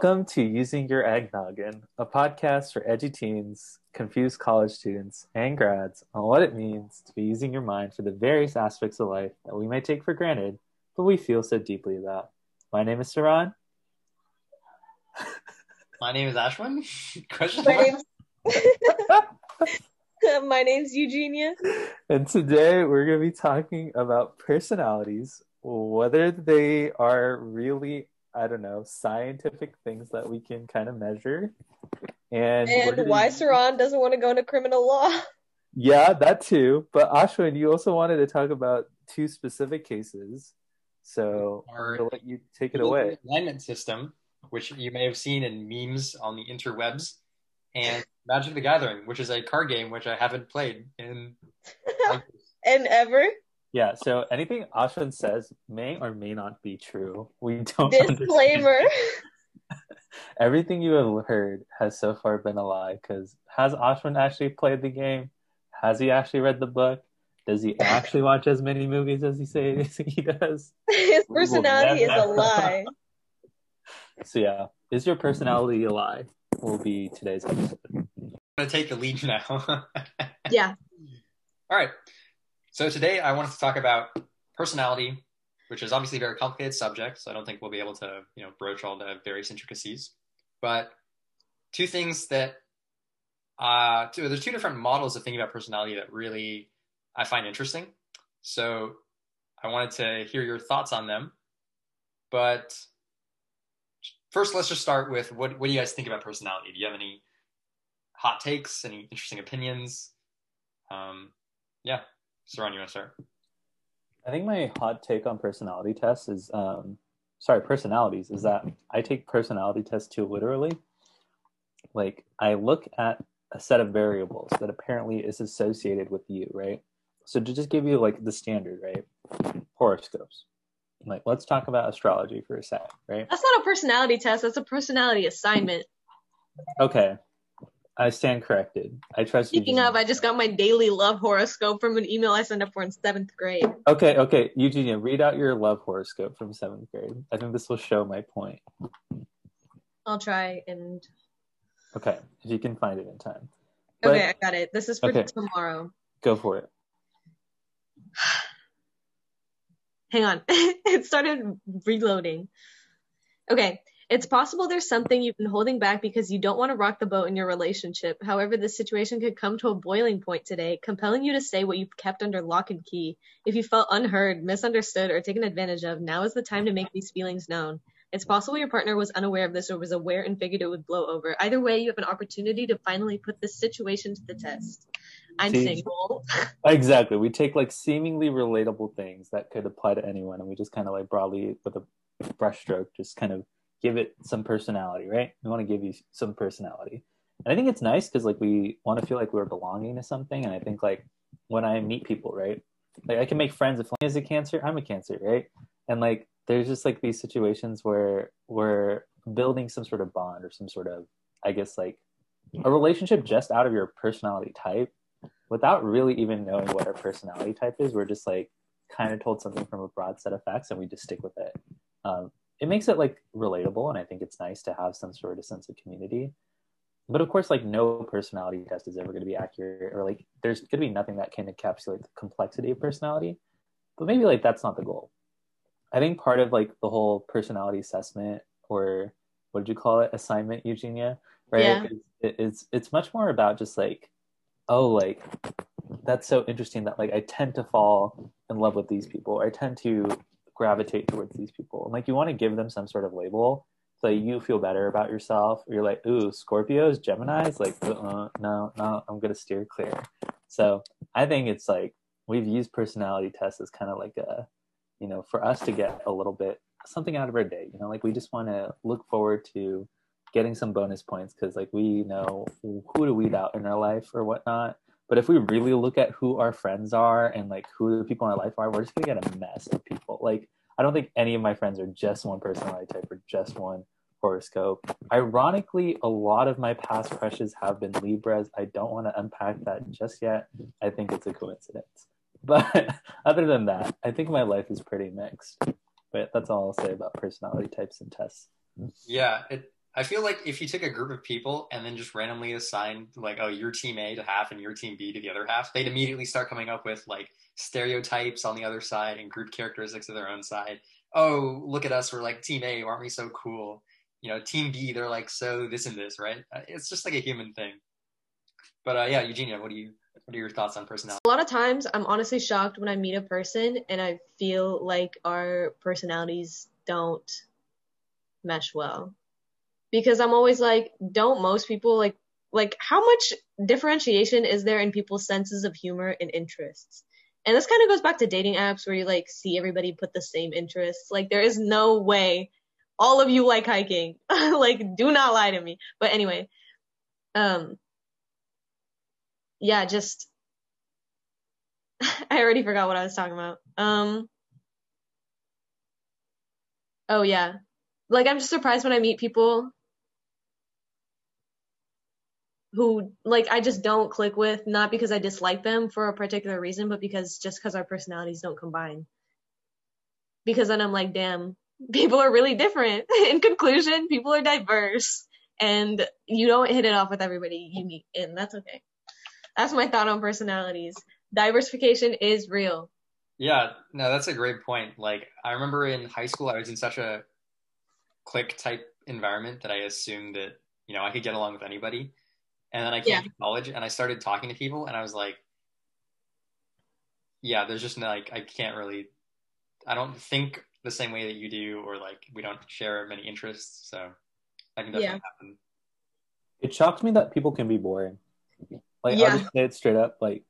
Welcome to Using Your Egg Noggin, a podcast for edgy teens, confused college students, and grads on what it means to be using your mind for the various aspects of life that we may take for granted, but we feel so deeply about. My name is Saran. My name is Ashwin. Question My mark? name's, My name's Eugenia. And today we're going to be talking about personalities, whether they are really, I don't know, scientific things that we can kind of measure. And, And gonna- why Saran doesn't want to go into criminal law. Yeah, that too. But Ashwin, you also wanted to talk about two specific cases. So Our I'm going to let you take it away. alignment system, which you may have seen in memes on the interwebs, and Magic the Gathering, which is a card game which I haven't played in. and ever. Yeah, so anything Ashwin says may or may not be true. We don't understand. Disclaimer. Everything you have heard has so far been a lie because has Ashwin actually played the game? Has he actually read the book? Does he actually watch as many movies as he says he does? His personality is a lie. So yeah, is your personality a lie? Will be today's episode. I'm gonna take the lead now. Yeah. All right. So today I wanted to talk about personality, which is obviously a very complicated subject. So I don't think we'll be able to, you know, broach all the various intricacies. But two things that, uh, two, there's two different models of thinking about personality that really I find interesting. So I wanted to hear your thoughts on them. But first, let's just start with what, what do you guys think about personality? Do you have any hot takes, any interesting opinions? Um, yeah, Saran, you want to start? I think my hot take on personality tests is, um, sorry, personalities is that I take personality tests too literally. Like I look at a set of variables that apparently is associated with you, right? So to just give you like the standard, right? Horoscopes. Like let's talk about astrology for a second, right? That's not a personality test. That's a personality assignment. Okay. I stand corrected. I trust you. Speaking of, I just got my daily love horoscope from an email I signed up for in seventh grade. Okay, okay, Eugenia, read out your love horoscope from seventh grade. I think this will show my point. I'll try and. Okay, if you can find it in time. Okay, I got it. This is for Okay. tomorrow. Go for it. Hang on. it started reloading. Okay. It's possible there's something you've been holding back because you don't want to rock the boat in your relationship. However, this situation could come to a boiling point today, compelling you to say what you've kept under lock and key. If you felt unheard, misunderstood, or taken advantage of, now is the time to make these feelings known. It's possible your partner was unaware of this or was aware and figured it would blow over. Either way, you have an opportunity to finally put this situation to the test. I'm See- single. Exactly. We take like seemingly relatable things that could apply to anyone, and we just kind of like broadly with a brushstroke, just kind of give it some personality, right? We want to give you some personality, and I think it's nice because like we want to feel like we're belonging to something, and I think like when I meet people, right, like I can make friends. If is a cancer, I'm a cancer, right? And like there's just like these situations where we're building some sort of bond or some sort of, I guess like a relationship just out of your personality type without really even knowing what our personality type is, we're just like kind of told something from a broad set of facts and we just stick with it. Um, it makes it like relatable, and I think it's nice to have some sort of sense of community. But of course, like no personality test is ever going to be accurate, or like there's going to be nothing that can encapsulate the complexity of personality. But maybe like that's not the goal. I think part of like the whole personality assessment, or what did you call it, assignment, Eugenia, right? Yeah. it- it's it's much more about just like oh like that's so interesting that like i tend to fall in love with these people or i tend to gravitate towards these people. And like you want to give them some sort of label so you feel better about yourself. You're like ooh scorpios gemini's? Like uh-uh, no no i'm gonna steer clear. So i think it's like we've used personality tests as kind of like a you know for us to get a little bit something out of our day you know? Like we just want to look forward to getting some bonus points because like we know who to weed out in our life or whatnot. But if we really look at who our friends are and like who the people in our life are, we're just gonna get a mess of people. Like I don't think any of my friends are just one personality type or just one horoscope. Ironically, a lot of my past crushes have been Libras. I don't want to unpack that just yet. I think it's a coincidence. But other than that, I think my life is pretty mixed. But that's all I'll say about personality types and tests. Yeah, it. I feel like if you took a group of people and then just randomly assigned like, oh, your team A to half and your team B to the other half, they'd immediately start coming up with like stereotypes on the other side and group characteristics of their own side. Oh, look at us, we're like team A, aren't we so cool? You know, team B, they're like so this and this, right? Uh, It's just like a human thing. But uh, yeah, Eugenia, what do you what are your thoughts on personality? A lot of times, I'm honestly shocked when I meet a person and I feel like our personalities don't mesh well. Because I'm always like, don't most people like, like, how much differentiation is there in people's senses of humor and interests? And this kind of goes back to dating apps where you like see everybody put the same interests. Like, there is no way all of you like hiking. like, do not lie to me. But anyway, um, yeah, just I already forgot what I was talking about. Um Oh yeah. Like I'm just surprised when I meet people who like I just don't click with, not because I dislike them for a particular reason, but because just because our personalities don't combine. Because then I'm like, damn, people are really different. In conclusion, people are diverse and you don't hit it off with everybody you meet, and that's okay. That's my thought on personalities. Diversification is real. Yeah, no, that's a great point. Like I remember in high school, I was in such a clique type environment that I assumed that you know I could get along with anybody. And then I came Yeah. to college and I started talking to people, and I was like, yeah, there's just no, like I can't really, I don't think the same way that you do, or like we don't share many interests, so that can definitely Yeah. happen. It shocks me that people can be boring. Like Yeah. I'll just say it straight up. Like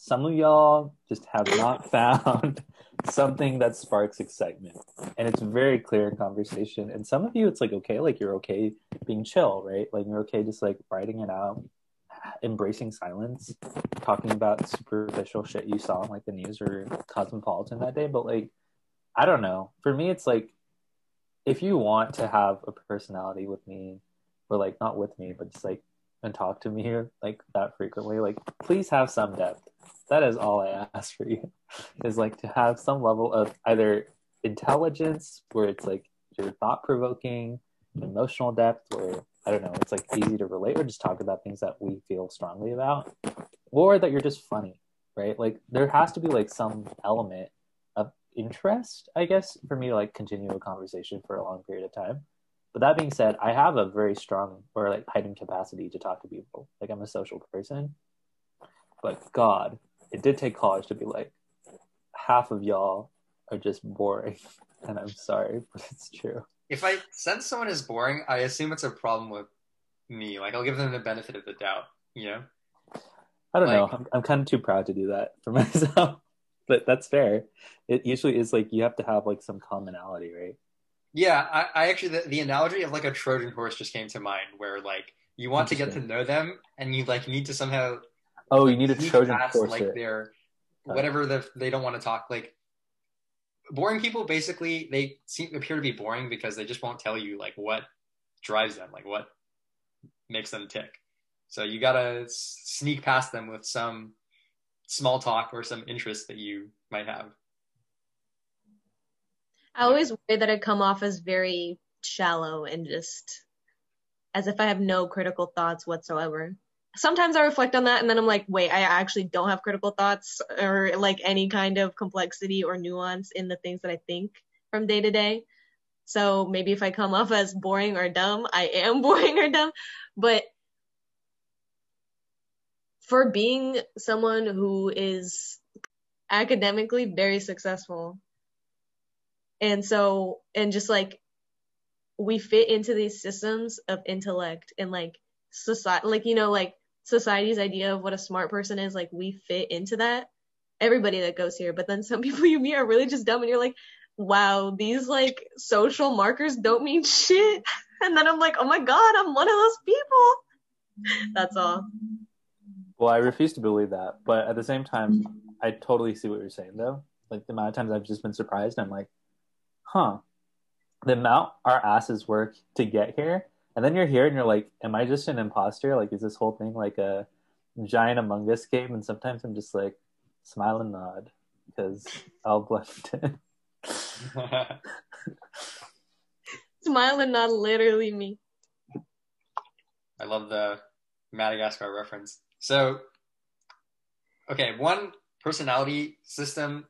some of y'all just have not found something that sparks excitement, and it's very clear in conversation. And some of you, it's like okay, like you're okay being chill, right? Like you're okay just like writing it out, embracing silence, talking about superficial shit you saw in like the news or Cosmopolitan that day. But like, I don't know. For me, it's like if you want to have a personality with me or like not with me, but just like and talk to me like that frequently, like please have some depth. That is all I ask for you. Is like to have some level of either intelligence where it's like you're thought provoking, emotional depth where I don't know, it's like easy to relate or just talk about things that we feel strongly about, or that you're just funny, right? Like there has to be like some element of interest, I guess, for me to like continue a conversation for a long period of time. But that being said, I have a very strong or like heightened capacity to talk to people. Like I'm a social person. But God, it did take college to be like, half of y'all are just boring. And I'm sorry, but it's true. If I sense someone is boring, I assume it's a problem with me. Like I'll give them the benefit of the doubt, you know? I don't know. I'm, I'm kind of too proud to do that for myself. but that's fair. It usually is like you have to have like some commonality, right? Yeah, I, I actually the, the analogy of like a Trojan horse just came to mind, where like you want to get to know them, and you like need to somehow Oh, you need a Trojan past, horse. like their whatever the they don't want to talk. Like boring people, basically, they seem appear to be boring because they just won't tell you like what drives them, like what makes them tick. So you gotta sneak past them with some small talk or some interest that you might have. I always worry that I come off as very shallow and just as if I have no critical thoughts whatsoever. Sometimes I reflect on that and then I'm like, wait, I actually don't have critical thoughts or like any kind of complexity or nuance in the things that I think from day to day. So maybe if I come off as boring or dumb, I am boring or dumb. But for being someone who is academically very successful, and so, and just like we fit into these systems of intellect and like society, like, you know, like society's idea of what a smart person is, like we fit into that. Everybody that goes here, but then some people you meet are really just dumb and you're like, wow, these like social markers don't mean shit. And then I'm like, oh my God, I'm one of those people. That's all. Well, I refuse to believe that, but at the same time, I totally see what you're saying, though. Like the amount of times I've just been surprised, I'm like, huh. The amount our asses work to get here, and then you're here and you're like, am I just an imposter? Like, is this whole thing like a giant Among Us game? And sometimes I'm just like, smile and nod because I'll blend in. Smile and not literally me. I love the Madagascar reference. So, okay, one personality system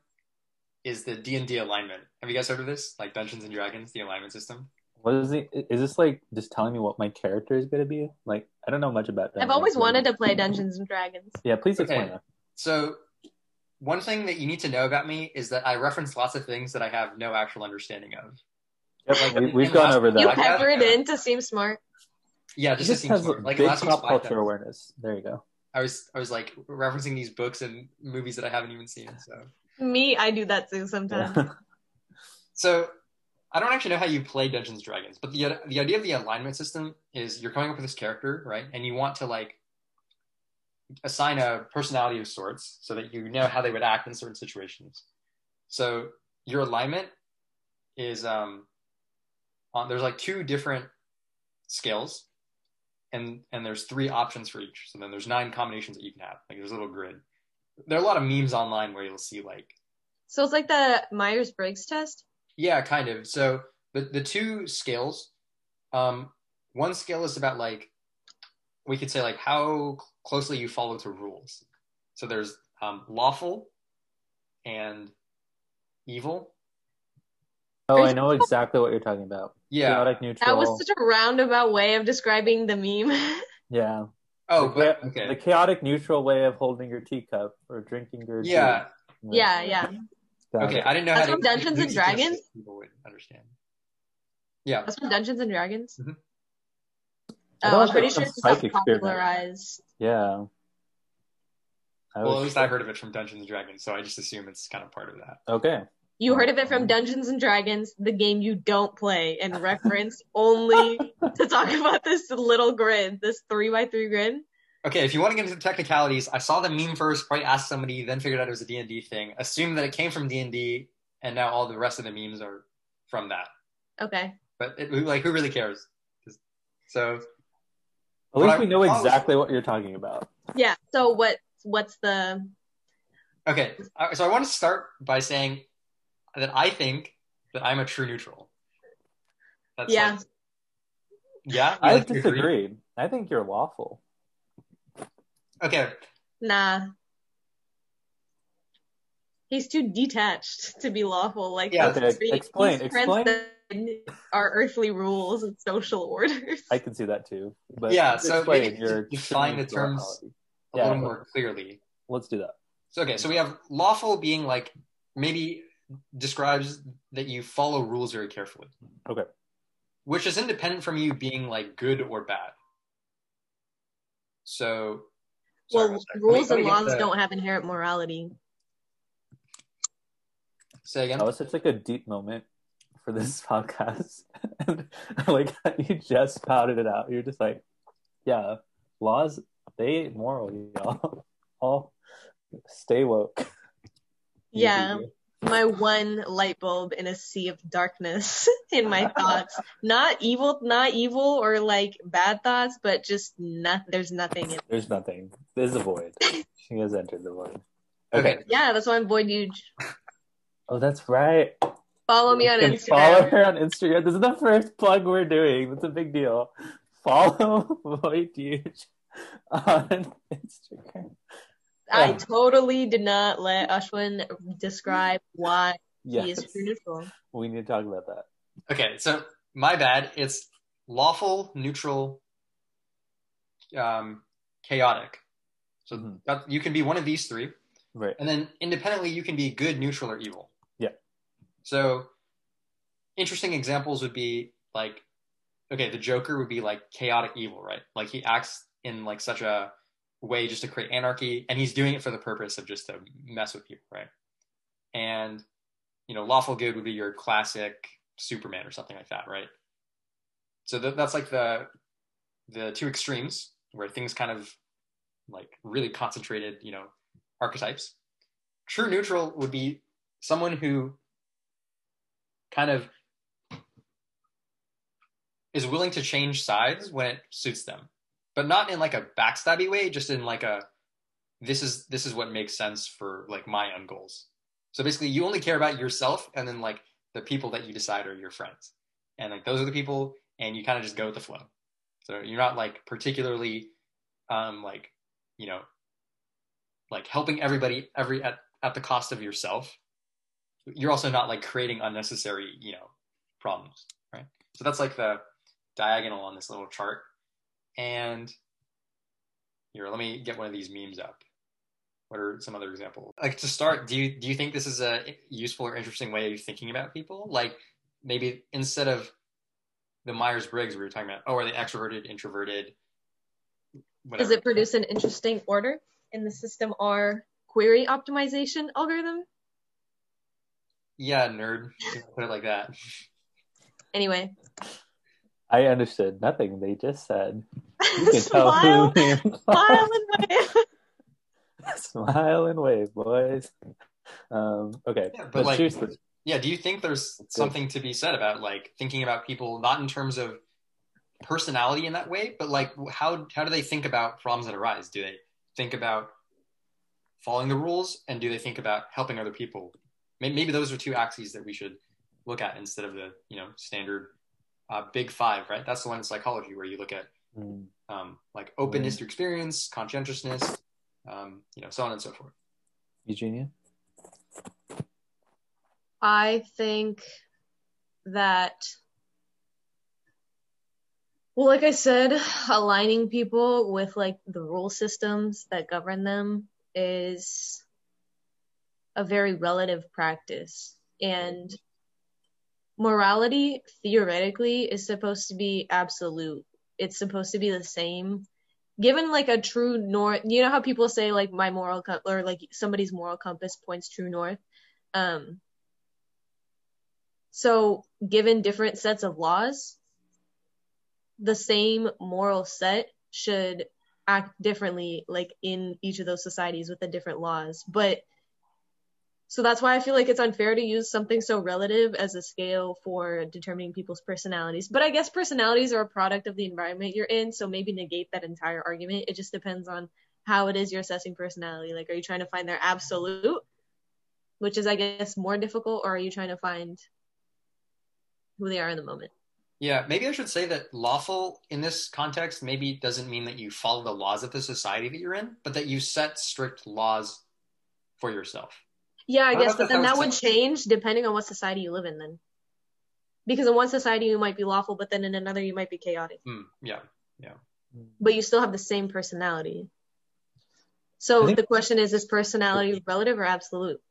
is the D and D alignment. Have you guys heard of this? Like Dungeons and Dragons, the alignment system. What is it? Is this like just telling me what my character is going to be? Like, I don't know much about that. I've always wanted to play Dungeons and Dragons. Yeah, please explain Okay. that. So, one thing that you need to know about me is that I reference lots of things that I have no actual understanding of. Yep, Like, we, we've gone last- over You that. Yeah. pepper it in to seem smart. Yeah, It just, to seem smart. like big last pop culture awareness. There you go. I was I was like referencing these books and movies that I haven't even seen. So Me, I do that too sometimes. Yeah. so I don't actually know how you play Dungeons and Dragons, but the the idea of the alignment system is you're coming up with this character, right? And you want to like assign a personality of sorts so that you know how they would act in certain situations. So your alignment is um on there's like two different scales and and there's three options for each. So then there's nine combinations that you can have. Like there's a little grid. There are a lot of memes online where you'll see like So it's like the Myers Briggs test. yeah, kind of. So the the two scales, um, one scale is about like we could say like how closely you follow to rules. So there's um, lawful and evil. Oh, I know exactly what you're talking about. Yeah. Chaotic neutral. That was such a roundabout way of describing the meme. yeah. Oh, the, but okay. the chaotic neutral way of holding your teacup or drinking your Yeah. tea. yeah, yeah. Got Okay, it. I didn't know That's how to from Dungeons and use it so Dragons? People would understand. Yeah. That's from Dungeons and Dragons. Mhm. I Oh, I'm pretty sure some it's got psych experiment. popularized. Yeah. I Well, at least I heard of it from Dungeons and Dragons, so I just assume it's kind of part of that. Okay. You heard of it from Dungeons and Dragons, the game you don't play, and reference only to talk about this little grid, this three by three grid. Okay, if you want to get into the technicalities, I saw the meme first, probably asked somebody, then figured out it was a D&D thing, assumed that it came from D&D, and now all the rest of the memes are from that. Okay. But it, like, who really cares? So, At What least I- we know I was- exactly what you're talking about. Yeah. So what? What's the? okay, uh, so I want to start by saying that I think that I'm a true neutral. That's Yeah. like- yeah? I like to agree? disagree. I think you're lawful. Okay, Nah. He's too detached to be lawful. Like Yeah, okay, three- explain, he's explain. Our earthly rules and social orders. I can see that too. But Yeah, so explain maybe your define the terms neutrality. a Yeah. little more clearly. Let's do that. So okay, so we have lawful being like maybe describes that you follow rules very carefully. Okay. Which is independent from you being like good or bad. So sorry, well, rules and let me get laws the- don't have inherent morality. say again. That was such like a deep moment for this podcast. and like you just spouted it out. You're just like, yeah, laws they ain't moral, y'all. All stay woke. Yeah. My one light bulb in a sea of darkness in my thoughts. Not evil, not evil or like bad thoughts, but just not. There's nothing in. There's nothing. There's a void. She has entered the void. Okay. Yeah, that's why I'm void huge. Oh, that's right. Follow me on You can Follow Instagram. her on Instagram. This is the first plug we're doing. It's a big deal. Follow Void Huge on Instagram. I totally did not let Ashwin describe why Yes. he is true neutral. We need to talk about that. Okay, so my bad. It's lawful, neutral, um, chaotic. So Mhm. that, you can be one of these three. Right. And then independently, you can be good, neutral, or evil. Yeah. So interesting examples would be like, okay, the Joker would be like chaotic evil, right? Like he acts in like such a way just to create anarchy, and he's doing it for the purpose of just to mess with people, right? And you know, lawful good would be your classic Superman or something like that, right? So th- that's like the the two extremes where things kind of like really concentrated, you know, archetypes. True neutral would be someone who kind of is willing to change sides when it suits them, but not in like a backstabby way, just in like a this is this is what makes sense for like my own goals. So basically, you only care about yourself, and then like the people that you decide are your friends, and like those are the people, and you kind of just go with the flow. So you're not like particularly um, like you know like helping everybody every at, at the cost of yourself. You're also not like creating unnecessary you know problems, right? So that's like the diagonal on this little chart. And here, let me get one of these memes up. What are some other examples? Like to start, do you do you think this is a useful or interesting way of thinking about people? Like maybe instead of the Myers Briggs we were talking about, oh, are they extroverted, introverted? Whatever. Does it produce an interesting order in the system R query optimization algorithm? Yeah, nerd. Put it like that. Anyway. I understood nothing they just said. You can tell smile, who smile and wave. smile and wave, boys. Um, okay, yeah, but, but like, seriously, yeah. Do you think there's something to be said about like thinking about people not in terms of personality in that way, but like how how do they think about problems that arise? Do they think about following the rules, and do they think about helping other people? Maybe, maybe those are two axes that we should look at instead of the you know standard uh, big five, right? That's the one in psychology where you look at mm. um, like openness mm. to experience, conscientiousness, um, you know, so on and so forth. Eugenia? I think that, well, like I said, aligning people with like the rule systems that govern them is a very relative practice. And morality theoretically is supposed to be absolute. It's supposed to be the same. Given like a true north, you know how people say like my moral com- or like somebody's moral compass points true north. Um, so given different sets of laws, the same moral set should act differently like in each of those societies with the different laws. But so that's why I feel like it's unfair to use something so relative as a scale for determining people's personalities. But I guess personalities are a product of the environment you're in, so maybe negate that entire argument. It just depends on how it is you're assessing personality. Like, are you trying to find their absolute, which is, I guess, more difficult, or are you trying to find who they are in the moment? Yeah, maybe I should say that lawful in this context maybe doesn't mean that you follow the laws of the society that you're in, but that you set strict laws for yourself. Yeah, I, I guess, but then that would change depending on what society you live in then. Because in one society you might be lawful, but then in another you might be chaotic. Mm, yeah, yeah. But you still have the same personality. So think- the question is, is personality relative or absolute?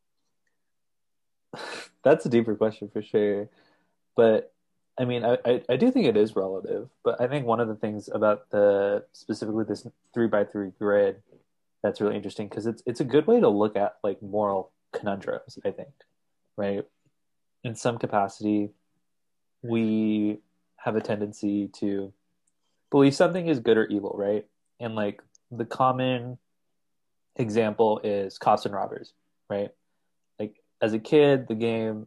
That's a deeper question for sure. But I mean, I, I, I, do think it is relative, but I think one of the things about the specifically this three by three grid that's really interesting because it's it's a good way to look at like moral conundrums, I think, right? In some capacity, we have a tendency to believe something is good or evil, right? And like the common example is cops and robbers, right? Like as a kid, the game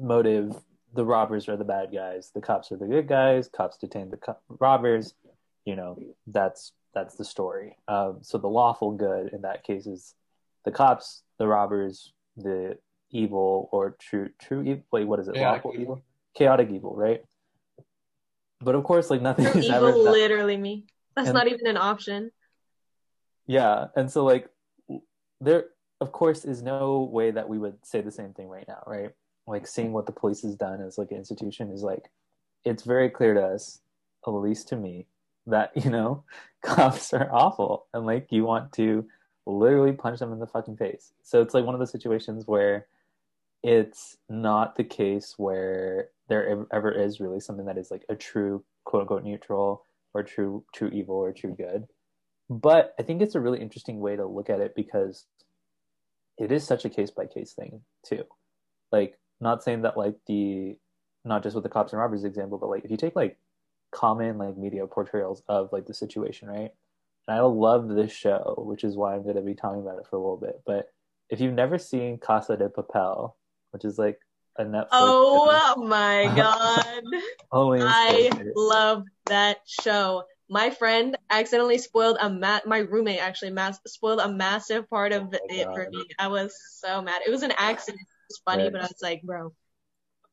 motive, the robbers are the bad guys, the cops are the good guys, cops detain the co- robbers, you know, that's that's the story. Um, so the lawful good in that case is the cops, the robbers, the evil or true true evil. Wait, what is it? Chaotic Lawful evil. evil, chaotic evil, right? But of course, like nothing is evil. Ever literally, me. That's and, not even an option. Yeah, and so like there, of course, is no way that we would say the same thing right now, right? Like seeing what the police has done as like an institution is like, it's very clear to us, at least to me, that you know, cops are awful, and like you want to literally punch them in the fucking face. So it's like one of those situations where it's not the case where there ever is really something that is like a true quote unquote neutral or true true evil or true good. But I think it's a really interesting way to look at it because it is such a case by case thing too. Like not saying that like the not just with the cops and robbers example, but like if you take like common like media portrayals of like the situation, right? And I love this show, which is why I'm going to be talking about it for a little bit. But if you've never seen Casa de Papel, which is like a Netflix. Oh show, oh my god! Oh, I love that show. My friend accidentally spoiled a mat. My roommate actually mas- spoiled a massive part of oh it god. for me. I was so mad. It was an accident. It was funny, right. but I was like, bro.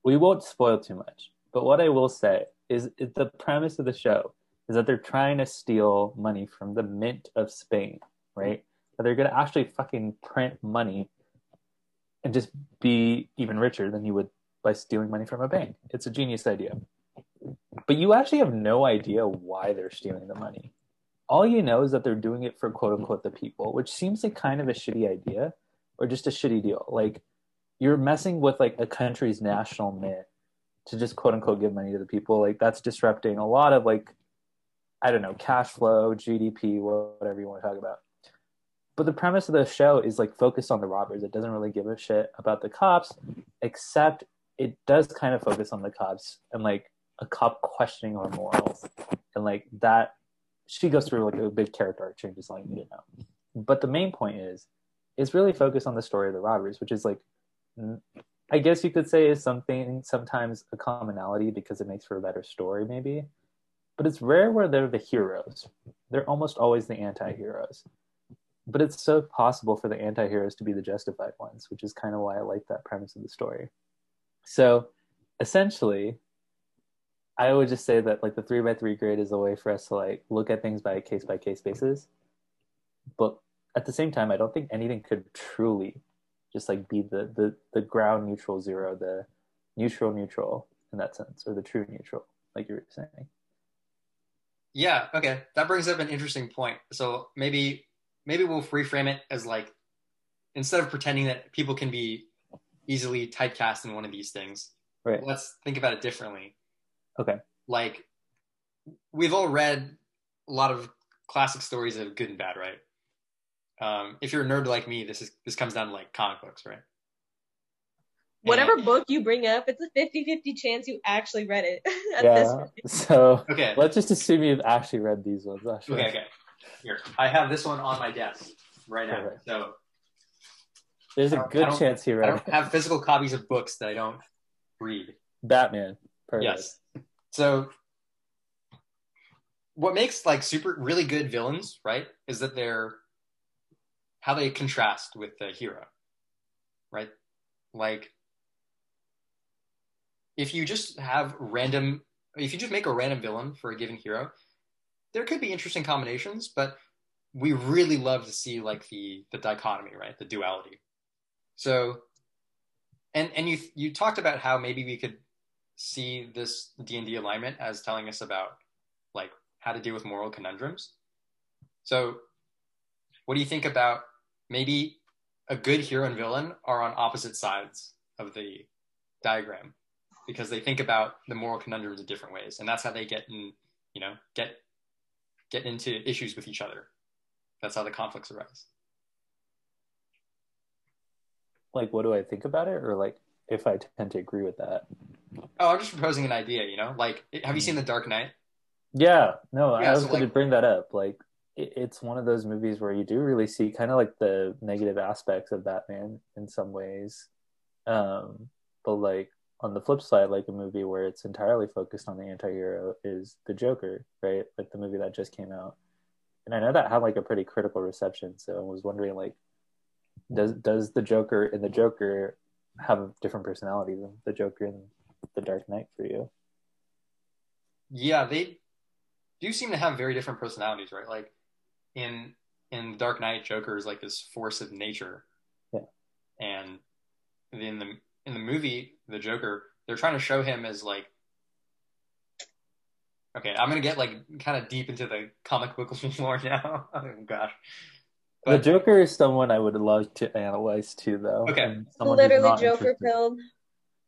We won't spoil too much. But what I will say is, is the premise of the show is that they're trying to steal money from the mint of Spain, right? That they're going to actually fucking print money and just be even richer than you would by stealing money from a bank. It's a genius idea. But you actually have no idea why they're stealing the money. All you know is that they're doing it for quote unquote the people, which seems like kind of a shitty idea or just a shitty deal. Like you're messing with like a country's national mint to just quote unquote give money to the people. Like that's disrupting a lot of like I don't know, cash flow, GDP, whatever you want to talk about. But the premise of the show is like focused on the robbers. It doesn't really give a shit about the cops, except it does kind of focus on the cops and like a cop questioning her morals. And like that she goes through like a big character change is all you know. But the main point is is really focused on the story of the robbers, which is like I guess you could say is something sometimes a commonality because it makes for a better story, maybe. But it's rare where they're the heroes. They're almost always the anti-heroes. But it's so possible for the anti-heroes to be the justified ones, which is kind of why I like that premise of the story. So essentially, I would just say that like the three by three grade is a way for us to like look at things by case by case basis. But at the same time, I don't think anything could truly just like be the the the ground neutral zero, the neutral neutral in that sense, or the true neutral, like you were saying. Yeah. Okay, that brings up an interesting point. So maybe maybe we'll reframe it as like instead of pretending that people can be easily typecast in one of these things, right? Let's think about it differently. Okay. Like we've all read a lot of classic stories of good and bad, right? um, if you're a nerd like me, this is this comes down to like comic books, right? Whatever and, book you bring up, it's a 50-50 chance you actually read it. yeah. So okay, let's just assume you've actually read these ones. Oh, actually. Okay, okay. Here, I have this one on my desk right now. So there's a good chance you read. I don't have physical copies of books that I don't read. Batman. Perfect. Yes. So what makes like super really good villains, right, is that they're how they contrast with the hero, right? Like, if you just have random, if you just make a random villain for a given hero, there could be interesting combinations, but we really love to see like the the dichotomy, right? The duality. So, and and you you talked about how maybe we could see this D and D alignment as telling us about like how to deal with moral conundrums. So, what do you think about maybe a good hero and villain are on opposite sides of the diagram because they think about the moral conundrums in different ways. And that's how they get in you know get get into issues with each other. That's how the conflicts arise. Like what do i think about it? Or like if i tend to agree with that? Oh i'm just proposing an idea you know? Like have you seen the dark knight? Yeah. No yeah, i was so going like, to bring that up. Like it's one of those movies where you do really see kind of like the negative aspects of Batman in some ways. Um, but like on the flip side, like a movie where it's entirely focused on the anti-hero is The Joker, right? Like the movie that just came out. And I know that had like a pretty critical reception, so I was wondering like does does the Joker in the Joker have a different personality than the Joker in The Dark Knight for you? Yeah, they do seem to have very different personalities, right? Like in in Dark Knight, Joker is like this force of nature. Yeah. And in the in the movie, the Joker, they're trying to show him as like Okay, I'm gonna get like kind of deep into the comic book lore now. oh gosh. But, the Joker is someone I would love to analyze too, though. Okay. Literally Joker pilled.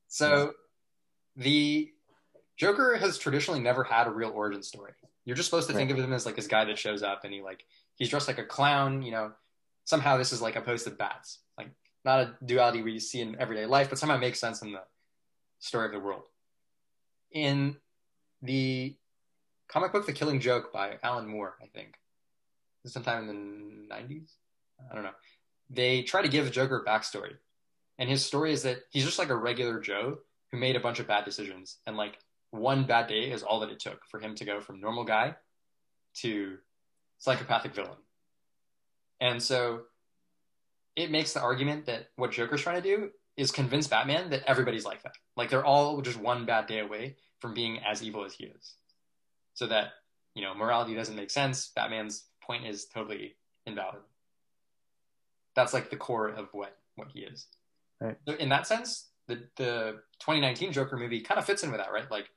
So the Joker has traditionally never had a real origin story. You're just supposed to think of him as like this guy that shows up and he like he's dressed like a clown. You know, somehow this is like opposed to bats, like not a duality we see in everyday life, but somehow makes sense in the story of the world. In the comic book The Killing Joke by Alan Moore, I think, sometime in the 90s. I don't know. They try to give Joker a backstory, and his story is that he's just like a regular Joe who made a bunch of bad decisions, and like one bad day is all that it took for him to go from normal guy to psychopathic villain. And so it makes the argument that what Joker's trying to do is convince Batman that everybody's like that. Like they're all just one bad day away from being as evil as he is. So that you know, morality doesn't make sense. Batman's point is totally invalid. That's like the core of what what he is. Right. So in that sense, the the 2019 Joker movie kind of fits in with that, right? Like,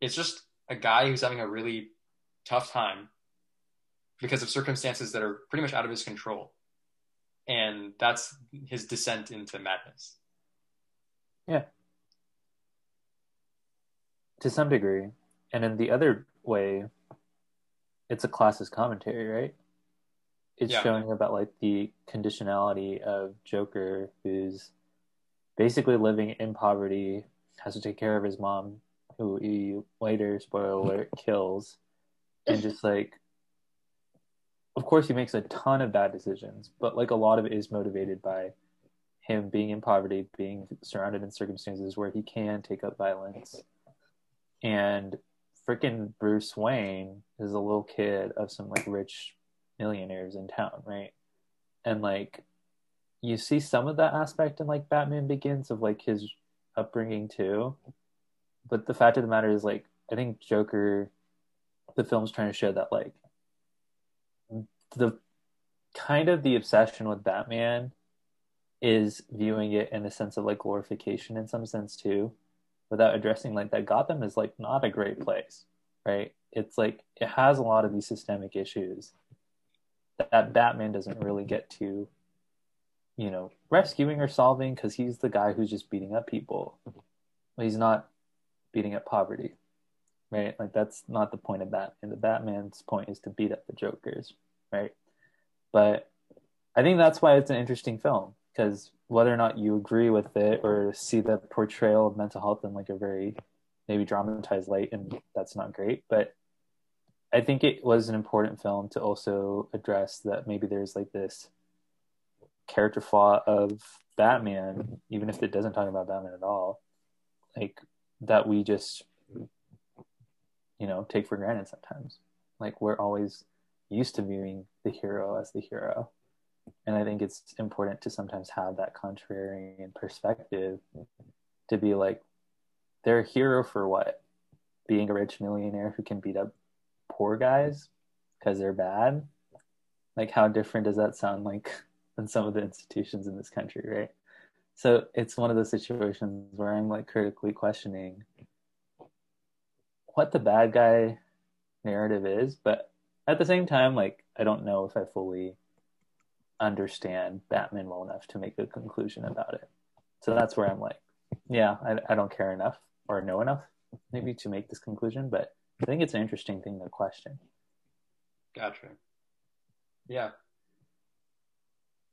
it's just a guy who's having a really tough time because of circumstances that are pretty much out of his control, and that's his descent into madness. Yeah. To some degree. And in the other way, it's a classist commentary, right? It's Yeah. showing about like the conditionality of Joker who's basically living in poverty, has to take care of his mom, who he later, spoiler alert, kills. And just like of course he makes a ton of bad decisions, but like a lot of it is motivated by him being in poverty, being surrounded in circumstances where he can take up violence. And freaking Bruce Wayne is a little kid of some like rich millionaires in town, right? And like you see some of that aspect in like Batman Begins of like his upbringing too. But the fact of the matter is like I think Joker the film's trying to show that like the kind of the obsession with Batman is viewing it in a sense of like glorification in some sense too, without addressing like that Gotham is like not a great place, right? It's like it has a lot of these systemic issues that, Batman doesn't really get to, you know, rescuing or solving because he's the guy who's just beating up people. He's not beating up poverty, right? Like that's not the point of Batman. And the Batman's point is to beat up the Jokers, right? But I think that's why it's an interesting film because whether or not you agree with it or see the portrayal of mental health in like a very maybe dramatized light, and that's not great, but I think it was an important film to also address that maybe there's like this character flaw of Batman, even if it doesn't talk about Batman at all, like that we just you know take for granted sometimes. Like we're always used to viewing the hero as the hero. And I think it's important to sometimes have that contrarian perspective to be like, they're a hero for what? Being a rich millionaire who can beat up poor guys because they're bad? Like, how different does that sound like than some of the institutions in this country, right? So it's one of those situations where I'm like critically questioning what the bad guy narrative is, but at the same time, like I don't know if I fully understand Batman well enough to make a conclusion about it. So that's where I'm like, yeah, I, I don't care enough or know enough maybe to make this conclusion, but I think it's an interesting thing to question. Gotcha. Yeah.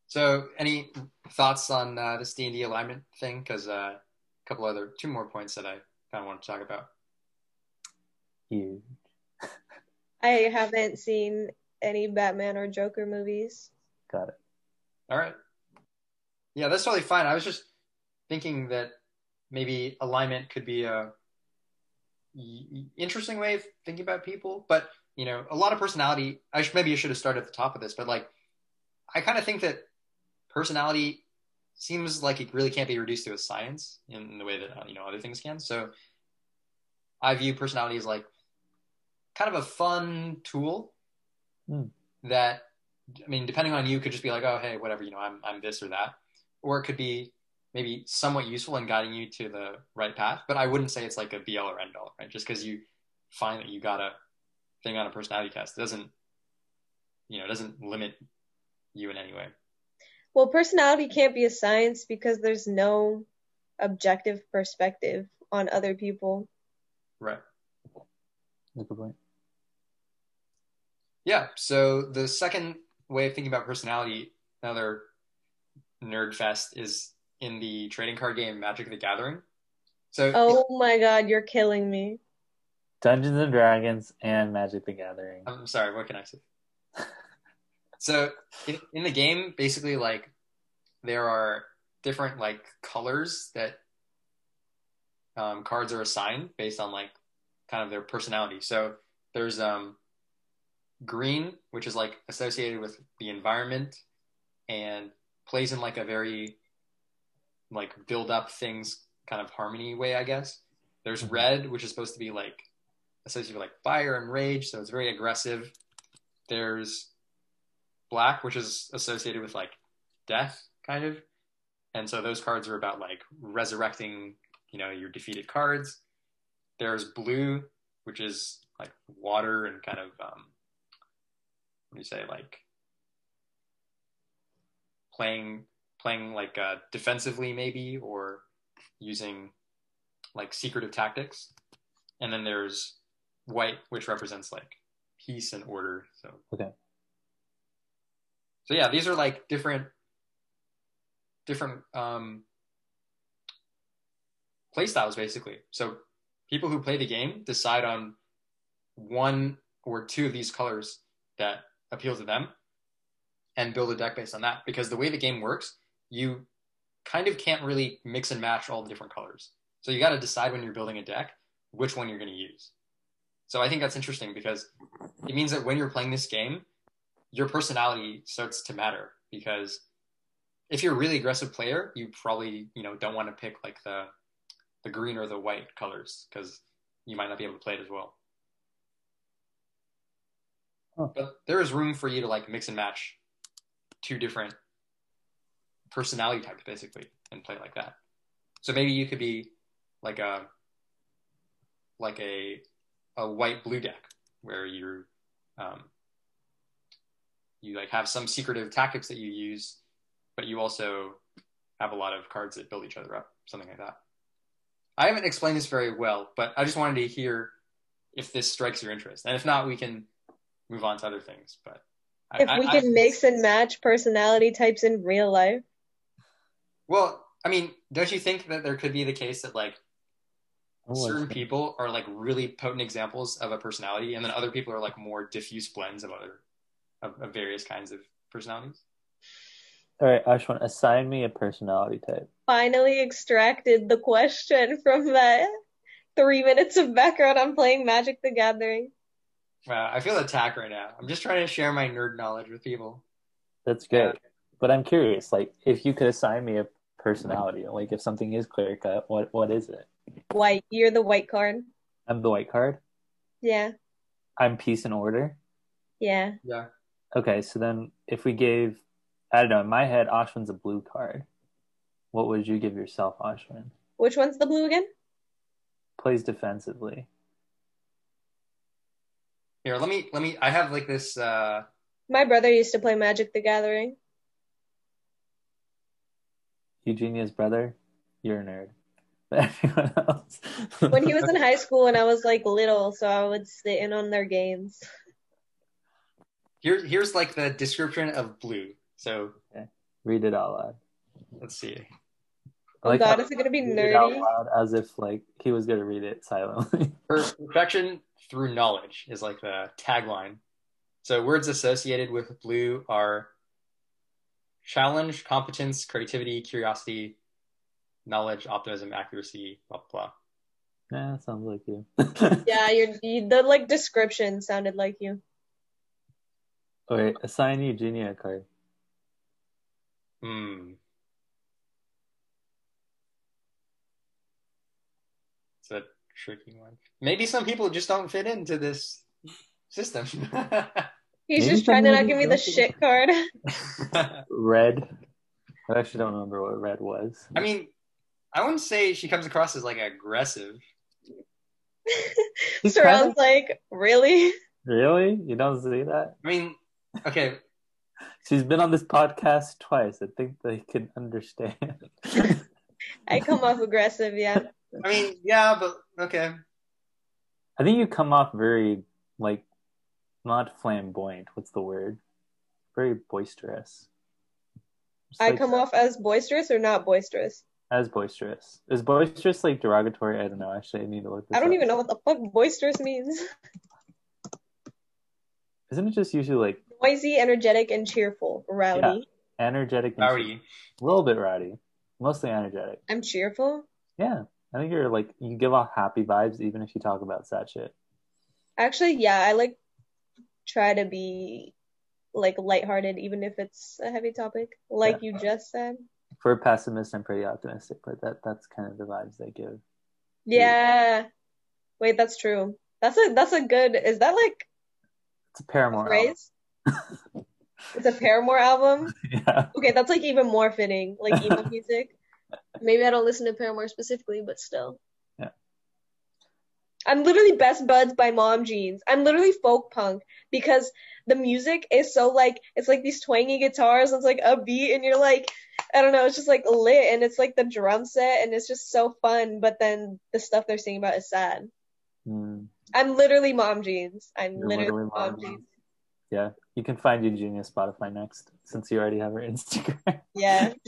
So, any thoughts on uh, this D and D alignment thing? Because uh, a couple other, two more points that I kind of want to talk about. Huge. I haven't seen any Batman or Joker movies. Got it. All right. Yeah, that's totally fine. I was just thinking that maybe alignment could be a interesting way of thinking about people, but you know, a lot of personality. I should, maybe I should have started at the top of this, but like, I kind of think that personality seems like it really can't be reduced to a science in the way that uh, you know other things can. So, I view personality as like kind of a fun tool Hmm. that I mean, depending on you, could just be like, oh, hey, whatever, you know, I'm I'm this or that, or it could be maybe somewhat useful in guiding you to the right path. But I wouldn't say it's like a be all or end all, right? Just because you find that you got a thing on a personality test doesn't, you know, doesn't limit you in any way. Well, personality can't be a science because there's no objective perspective on other people. Right. That's a good point. Yeah. So the second way of thinking about personality, another nerd fest, is in the trading card game Magic the Gathering. So Oh my god, you're killing me. Dungeons and Dragons and Magic the Gathering. I'm sorry, what can I say? so in, in the game, basically, like there are different like colors that um, cards are assigned based on like kind of their personality. So there's um, green, which is like associated with the environment and plays in like a very like build up things kind of harmony way, I guess. There's Mhm. red, which is supposed to be like associated with like fire and rage, so it's very aggressive. There's black, which is associated with like death, kind of, and so those cards are about like resurrecting, you know, your defeated cards. There's blue, which is like water and kind of um, what do you say, like playing playing like uh, defensively maybe or using like secretive tactics? And then there's white which represents like peace and order so. Okay. so yeah these are like different different um play styles basically. So people who play the game decide on one or two of these colors that appeal to them and build a deck based on that. Because the way the game works you kind of can't really mix and match all the different colors. So you got to decide when you're building a deck which one you're going to use. So i think that's interesting because it means that when you're playing this game your personality starts to matter. Because if you're a really aggressive player you probably you know don't want to pick like the the green or the white colors because you might not be able to play it as well But there is room for you to like mix and match two different personality types basically and play like that. So maybe you could be like a like a a white blue deck where you're um, you like have some secretive tactics that you use, but you also have a lot of cards that build each other up, something like that. I haven't explained this very well, but I just wanted to hear if this strikes your interest, and if not, we can move on to other things. But If I- we I- can mix and match personality types in real life, Well, I mean, don't you think that there could be the case that like Oh, certain people are like really potent examples of a personality, and then other people are like more diffuse blends of other of, of various kinds of personalities? All right, Ashwin, assign me a personality type. finally extracted the question from that three minutes of background on playing Magic the Gathering. Wow, I feel attacked right now. I'm just trying to share my nerd knowledge with people. That's great. But I'm curious, like, if you could assign me a personality, like, if something is clear cut, what what is it? White, you're the white card. I'm the white card. Yeah, I'm peace and order. yeah. Yeah. Okay, so then if we gave, I don't know, in my head, Ashwin's a blue card. What would you give yourself, Ashwin? Which one's the blue again? Plays defensively. Here, let me let me. I have like this. uh My brother used to play Magic the Gathering. Eugenia's brother, you're a nerd. But everyone else. When he was in high school and I was like little, so I would sit in on their games. Here, here's like the description of blue. So Read it out loud. let's see. I Oh like god, is it gonna be you it out nerdy? loud as if like he was gonna read it silently. Perfection through knowledge is like the tagline. So words associated with blue are challenge, competence, creativity, curiosity, knowledge, optimism, accuracy, blah blah. blah. yeah, sounds like you. Yeah, you're, you, the like description sounded like you. Okay, assign Eugenia a card. Hmm. It's a tricky one. Maybe some people just don't fit into this system. He's Maybe just trying to not give me the else- shit card. Red. I actually don't remember what red was. I mean, I wouldn't say she comes across as like aggressive. She's Surround's kind like, really? Really? You don't see that? I mean, okay, She's been on this podcast twice. I think they can understand. I come off aggressive, yeah. I mean, yeah, but okay. I think you come off very like not flamboyant. What's the word? Very boisterous. Just I like- come off as boisterous or not boisterous? as boisterous. Is boisterous like derogatory? I don't know. Actually, I need to look. This I don't up. even know what the fuck boisterous means. Isn't it just usually like Noisy, energetic, and cheerful. Rowdy. energetic? and- Rowdy. A little bit rowdy. Mostly energetic. I'm cheerful. Yeah, I think you're like you give off happy vibes even if you talk about sad shit. Actually, yeah, I like try to be like lighthearted even if it's a heavy topic, like you just said. For a pessimist, I'm pretty optimistic, but that that's kind of the vibes they give. Yeah. Wait, that's true. That's a that's a good. Is that like It's a Paramore phrase? it's a Paramore album. album. Yeah. Okay, that's like even more fitting, like emo music. Maybe I don't listen to Paramore specifically, but still. Yeah. I'm literally best buds by Mom Jeans. I'm literally folk punk because the music is so like it's like these twangy guitars and it's like a beat and you're like I don't know, it's just like lit and it's like the drum set and it's just so fun, but then the stuff they're singing about is sad. Mm, I'm literally Mom Jeans. I'm literally, literally Mom Mom Jeans. yeah. You can find Eugenia Spotify next since you already have her Instagram. Yeah.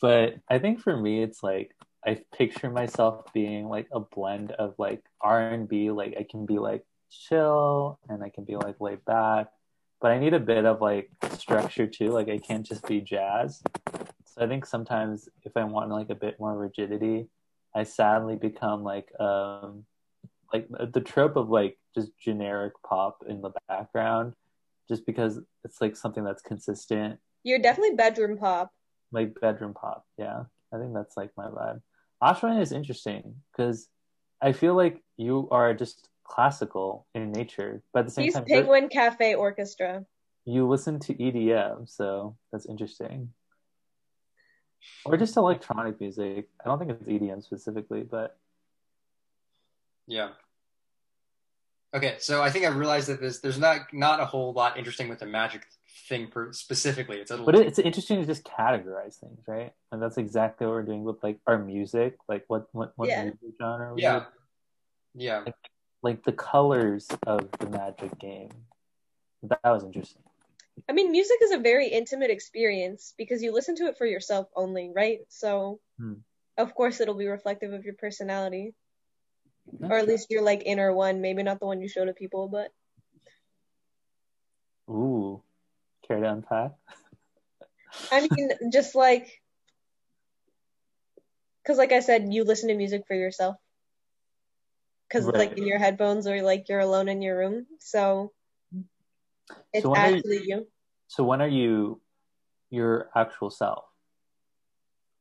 but I think for me, it's like I picture myself being like a blend of like R and B. Like I can be like chill and I can be like laid back, but I need a bit of like structure too. Like I can't just be jazz. So I think sometimes if I want like a bit more rigidity, I sadly become like um like the trope of like just generic pop in the background, just because it's like something that's consistent You're definitely bedroom pop. Like bedroom pop. Yeah, I think that's like my vibe. Ashwin is interesting because I feel like you are just classical in nature, but at the same He's time, you're- Penguin Cafe Orchestra. you listen to EDM, so that's interesting. Or just electronic music. I don't think it's EDM specifically, but Yeah. Okay, so I think I realized that this there's not not a whole lot interesting with the magic thing per, specifically. It's a little but it's interesting to just categorize things, right? And that's exactly what we're doing with like our music, like what what what Yeah. music genre? we yeah, would- yeah, like the colors of the magic game. That was interesting. I mean, music is a very intimate experience because you listen to it for yourself only, right? So, Hmm. of course, it'll be reflective of your personality, or at least your like inner one. Maybe not the one you show to people, but Ooh, care to unpack? I mean, just like, because like I said, you listen to music for yourself, because Right. like in your headphones or like you're alone in your room, so it's So are you- actually you. So when are you your actual self?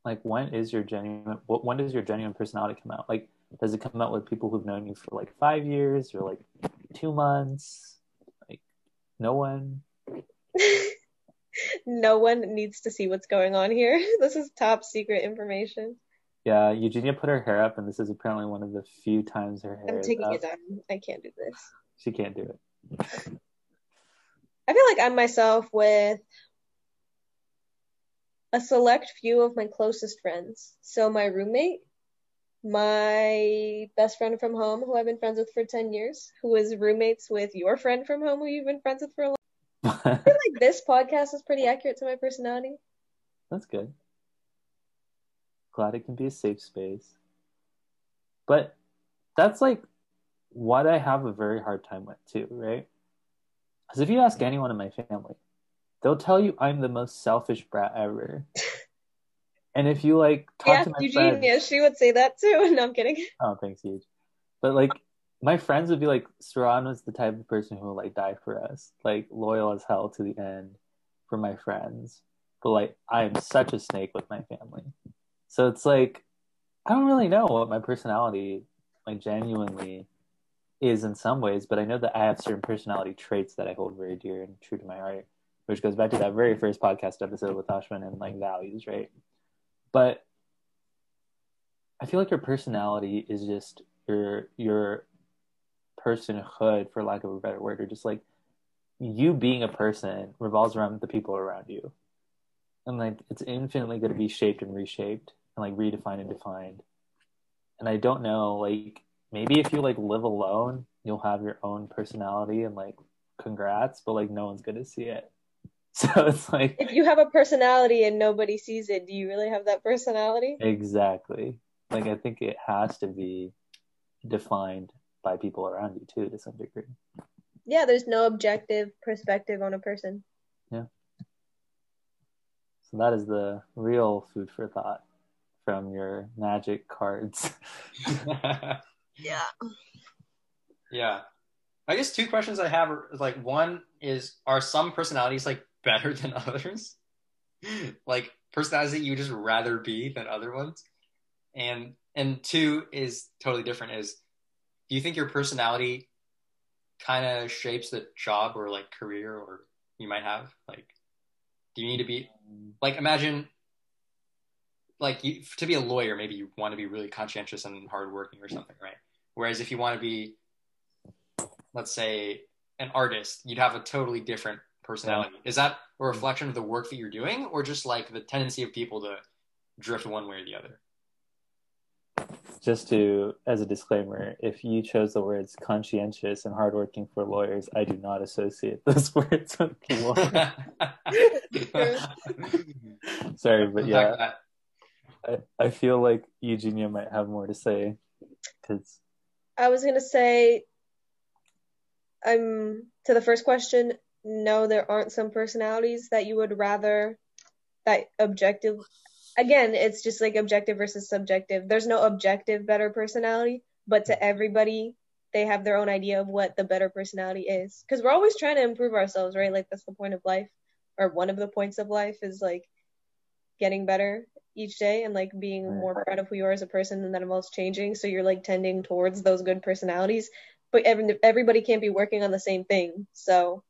Like when is your genuine? What when does your genuine personality come out? Like does it come out with people who've known you for like five years or like two months? Like no one. no one needs to see what's going on here. This is top secret information. Yeah, Eugenia put her hair up, and this is apparently one of the few times her hair I'm taking it down. I can't do this. She can't do it. I feel like I'm myself with a select few of my closest friends. So my roommate, my best friend from home, who I've been friends with for 10 years, who is roommates with your friend from home, who you've been friends with for a long I feel like this podcast is pretty accurate to my personality. That's good. Glad it can be a safe space. But that's like what I have a very hard time with too, right? Because if you ask anyone in my family, they'll tell you I'm the most selfish brat ever. and if you like talk yeah, to my Eugenia, friends, she would say that too. No, I'm kidding. oh, thanks, huge. But like my friends would be like, Saran was the type of person who will like die for us, like loyal as hell to the end for my friends. But like I am such a snake with my family. So it's like I don't really know what my personality like genuinely is in some ways, but I know that I have certain personality traits that I hold very dear and true to my heart, which goes back to that very first podcast episode with Ashwin and like values, right? But I feel like your personality is just your your personhood, for lack of a better word, or just like you being a person revolves around the people around you. And like it's infinitely going to be shaped and reshaped and like redefined and defined. And I don't know, like maybe if you like live alone, you'll have your own personality and like congrats, but like no one's going to see it. So it's like If you have a personality and nobody sees it, do you really have that personality? exactly. Like I think it has to be defined by people around you too to some degree. Yeah, there's no objective perspective on a person. Yeah. So that is the real food for thought from your magic cards. Yeah. yeah. I guess two questions I have are like one is are some personalities like better than others? like personalities that you just rather be than other ones? And and two is totally different is do you think your personality kind of shapes the job or like career or you might have? Like, do you need to be like imagine like you, to be a lawyer, maybe you want to be really conscientious and hardworking or something, right? Whereas if you want to be, let's say, an artist, you'd have a totally different personality. Is that a mm. reflection of the work that you're doing, or just like the tendency of people to drift one way or the other? Just to, as a disclaimer, if you chose the words conscientious and hardworking for lawyers, I do not associate those words with law. Sorry, but yeah, I, I feel like Eugenia might have more to say because I was gonna say, um, to the first question, no, there aren't some personalities that you would rather that objective. Again, it's just like objective versus subjective. There's no objective better personality, but to everybody, they have their own idea of what the better personality is. Because we're always trying to improve ourselves, right? Like that's the point of life, or one of the points of life is like getting better each day and like being more proud of who you are as a person and that involves changing so you're like tending towards those good personalities but every, everybody can't be working on the same thing so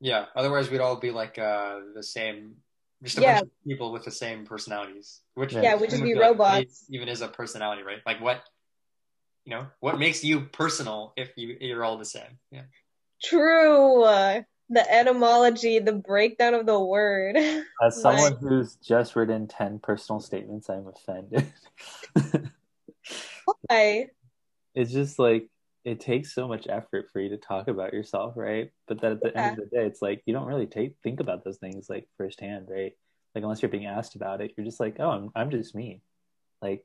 yeah otherwise we'd all be like uh the same just a yeah. bunch of people with the same personalities which yeah which would be robots like, even is a personality right like what you know what makes you personal if you you're all the same yeah true the etymology, the breakdown of the word. As someone like, who's just written 10 personal statements, I'm offended. Why? It's just like, it takes so much effort for you to talk about yourself, right? But then at the yeah. end of the day, it's like, you don't really take, think about those things like firsthand, right? Like, unless you're being asked about it, you're just like, oh, I'm, I'm just me. Like,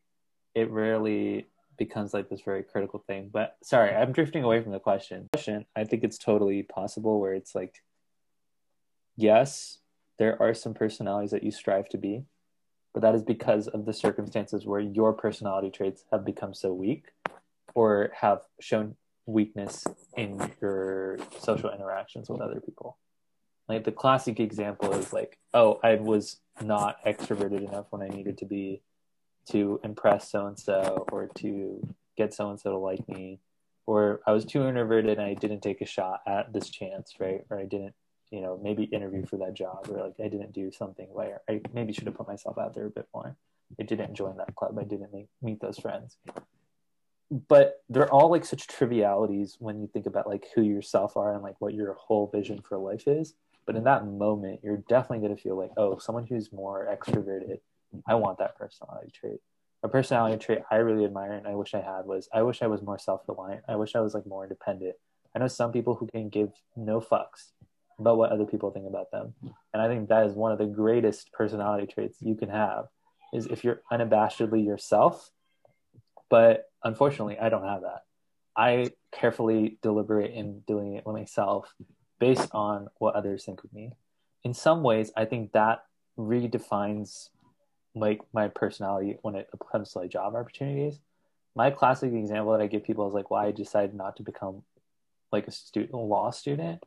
it rarely becomes like this very critical thing. But sorry, I'm drifting away from the question. I think it's totally possible where it's like, yes, there are some personalities that you strive to be, but that is because of the circumstances where your personality traits have become so weak or have shown weakness in your social interactions with other people. Like the classic example is like, oh, I was not extroverted enough when I needed to be to impress so and so or to get so and so to like me or I was too introverted and I didn't take a shot at this chance, right? Or I didn't, you know, maybe interview for that job or like I didn't do something where I maybe should have put myself out there a bit more. I didn't join that club. I didn't make, meet those friends. But they're all like such trivialities when you think about like who yourself are and like what your whole vision for life is. But in that moment, you're definitely going to feel like, oh, someone who's more extroverted I want that personality trait. A personality trait I really admire and I wish I had was I wish I was more self reliant. I wish I was like more independent. I know some people who can give no fucks about what other people think about them. And I think that is one of the greatest personality traits you can have is if you're unabashedly yourself. But unfortunately, I don't have that. I carefully deliberate in doing it myself based on what others think of me. In some ways, I think that redefines like my personality when it comes to like job opportunities. My classic example that I give people is like why I decided not to become like a student a law student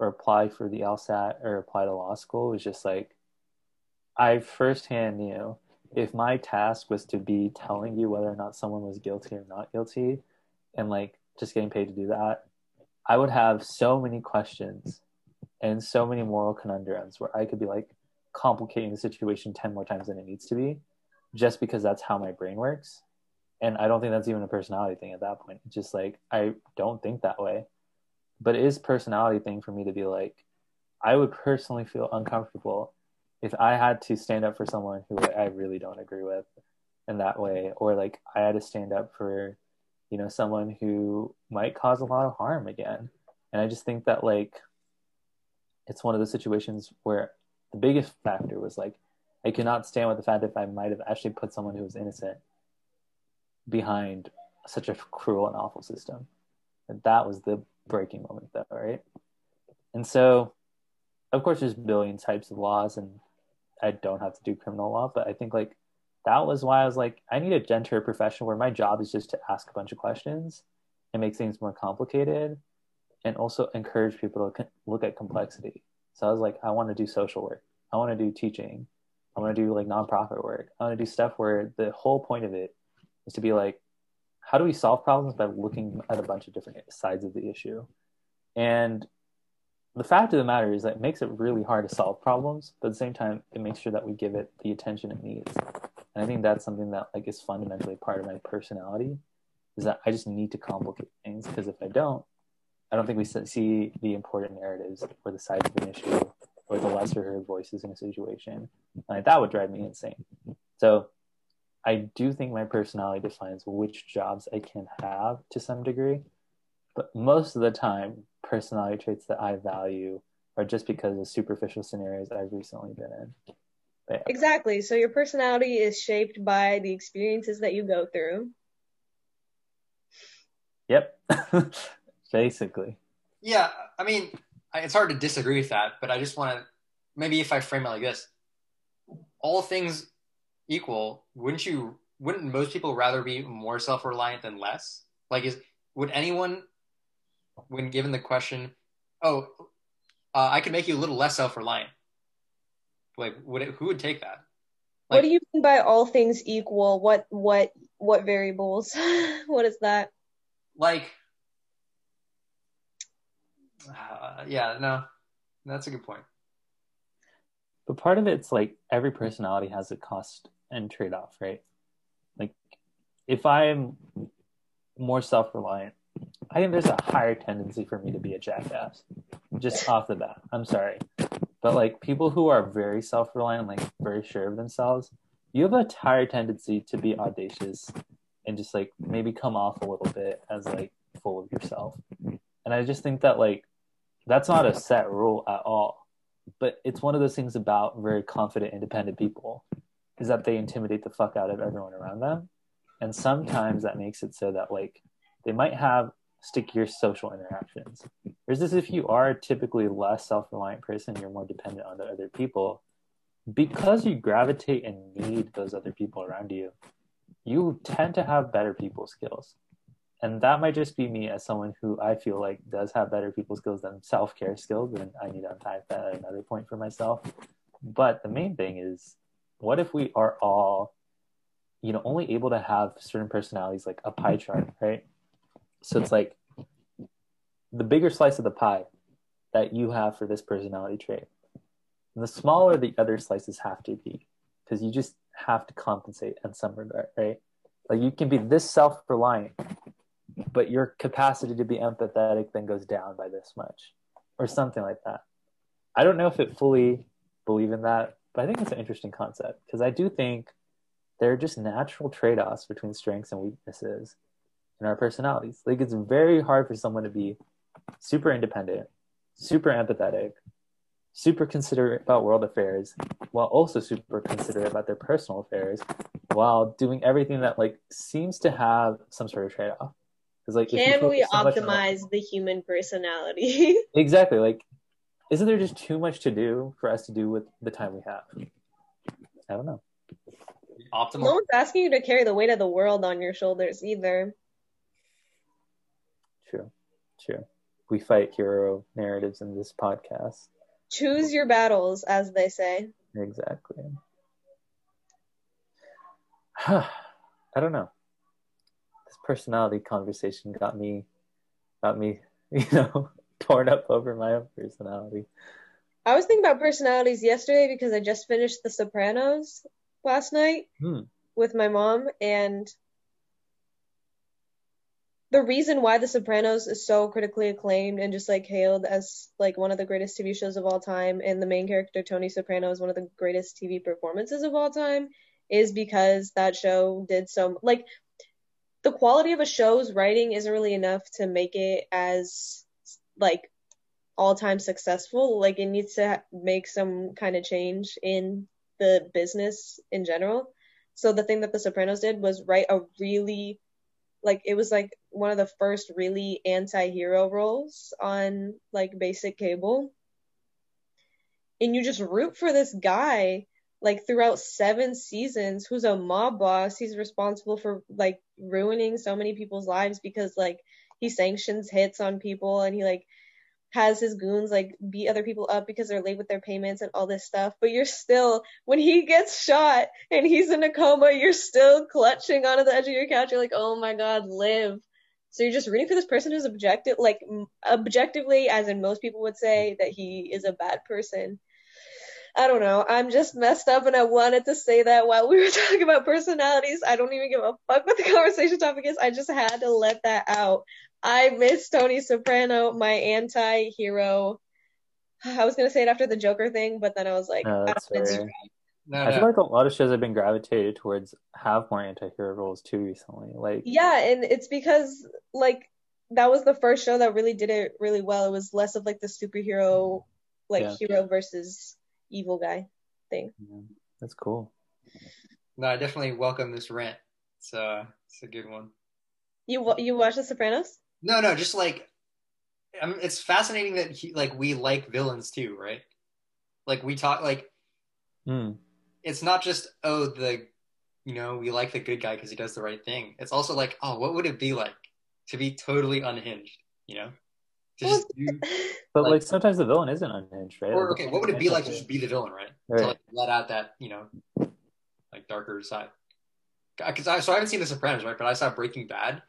or apply for the LSAT or apply to law school was just like I firsthand knew if my task was to be telling you whether or not someone was guilty or not guilty and like just getting paid to do that, I would have so many questions and so many moral conundrums where I could be like, complicating the situation 10 more times than it needs to be just because that's how my brain works. And i don't think that's even a personality thing at that point. It's just like i don't think that way. But it is personality thing for me to be like i would personally feel uncomfortable if i had to stand up for someone who i really don't agree with in that way or like i had to stand up for you know someone who might cause a lot of harm again and i just think that like it's one of those situations where the biggest factor was like I cannot stand with the fact that I might have actually put someone who was innocent behind such a cruel and awful system. And that was the breaking moment, though, right? And so, of course, there's billion types of laws, and I don't have to do criminal law, but I think like that was why I was like, I need a gentler profession where my job is just to ask a bunch of questions and make things more complicated, and also encourage people to look at complexity so I was like, I want to do social work. I want to do teaching. I want to do like nonprofit work. I want to do stuff where the whole point of it is to be like, how do we solve problems by looking at a bunch of different sides of the issue and the fact of the matter is that it makes it really hard to solve problems but at the same time it makes sure that we give it the attention it needs. And i think that's something that like is fundamentally part of my personality is that i just need to complicate things because if i don't i don't think we see the important narratives or the sides of an issue or the lesser heard voices in a situation. Like that would drive me insane. So I do think my personality defines which jobs I can have to some degree, but most of the time, personality traits that I value are just because of superficial scenarios I've recently been in. Yeah. Exactly. So your personality is shaped by the experiences that you go through. Yep. Basically. Yeah, I mean, it's hard to disagree with that, but I just want to maybe if I frame it like this, all things equal, wouldn't you? Wouldn't most people rather be more self-reliant than less? Like, is would anyone, when given the question, "Oh, uh, I could make you a little less self-reliant," like, would it? Who would take that? Like, what do you mean by all things equal? What what what variables? what is that? Like, uh, yeah, no, that's a good point. But part of it's like every personality has a cost and trade off, right? Like if I'm more self reliant, I think there's a higher tendency for me to be a jackass just off the bat. I'm sorry. But like people who are very self reliant, like very sure of themselves, you have a higher tendency to be audacious and just like maybe come off a little bit as like full of yourself. And I just think that like that's not a set rule at all. But it's one of those things about very confident, independent people is that they intimidate the fuck out of everyone around them. And sometimes that makes it so that like they might have stickier social interactions. This if you are typically less self-reliant person, you're more dependent on the other people, because you gravitate and need those other people around you, you tend to have better people skills. And that might just be me as someone who I feel like does have better people skills than self-care skills, and I need to unpack that at another point for myself. But the main thing is what if we are all you know only able to have certain personalities like a pie chart right so it's like the bigger slice of the pie that you have for this personality trait the smaller the other slices have to be because you just have to compensate in some regard right? Like you can be this self-reliant but your capacity to be empathetic then goes down by this much or something like that. I don't know if it fully believe in that but I think it's an interesting concept because I do think there are just natural trade offs between strengths and weaknesses in our personalities. Like it's very hard for someone to be super independent, super empathetic, super considerate about world affairs, while also super considerate about their personal affairs, while doing everything that like seems to have some sort of trade off. Because like, can we so optimize on, the human personality? exactly. Like isn't there just too much to do for us to do with the time we have? I don't know. Optimal. No one's asking you to carry the weight of the world on your shoulders either. True. We fight hero narratives in this podcast. Choose your battles, as they say. Exactly. I don't know. This personality conversation got me got me, you know, torn up over my own personality. I was thinking about personalities yesterday because I just finished The Sopranos last night hmm. with my mom, and the reason why The Sopranos is so critically acclaimed and just like hailed as like one of the greatest TV shows of all time, and the main character Tony Soprano is one of the greatest TV performances of all time, is because that show did so like the quality of a show's writing isn't really enough to make it as like all time successful. Like it needs to make some kind of change in the business in general. So the thing that The Sopranos did was write a really like it was like one of the first really anti-hero roles on like basic cable. And you just root for this guy like throughout seven seasons who's a mob boss. He's responsible for like ruining so many people's lives because like he sanctions hits on people and he like has his goons like beat other people up because they're late with their payments and all this stuff. But you're still, when he gets shot and he's in a coma, you're still clutching onto the edge of your couch. You're like, oh my god, live. So you're just rooting for this person who's objective, like objectively, as in most people would say that he is a bad person. I don't know. I'm just messed up and I wanted to say that while we were talking about personalities. I don't even give a fuck what the conversation topic is. I just had to let that out. I miss Tony Soprano, my anti-hero. I was gonna say it after the Joker thing, but then I was like, No, that's I don't. Know. No, I feel no. like a lot of shows have been gravitated towards have more anti-hero roles too recently. Like, yeah, and it's because like that was the first show that really did it really well. It was less of like the superhero, like Yeah. hero versus evil guy thing. yeah, that's cool. no, I definitely welcome this rant. It's uh, it's a good one. You you watch The Sopranos? No, no, just like, um, it's fascinating that he, like we like villains too, right? Like we talk like Mm, it's not just oh the you know we like the good guy because he does the right thing. It's also like oh what would it be like to be totally unhinged, you know? To just do, but Like- like, sometimes the villain isn't unhinged, right? or okay, what would it be like to just be the villain, right? Right. To like let out that you know like darker side. Because I so I haven't seen The Sopranos, right? But I saw Breaking Bad,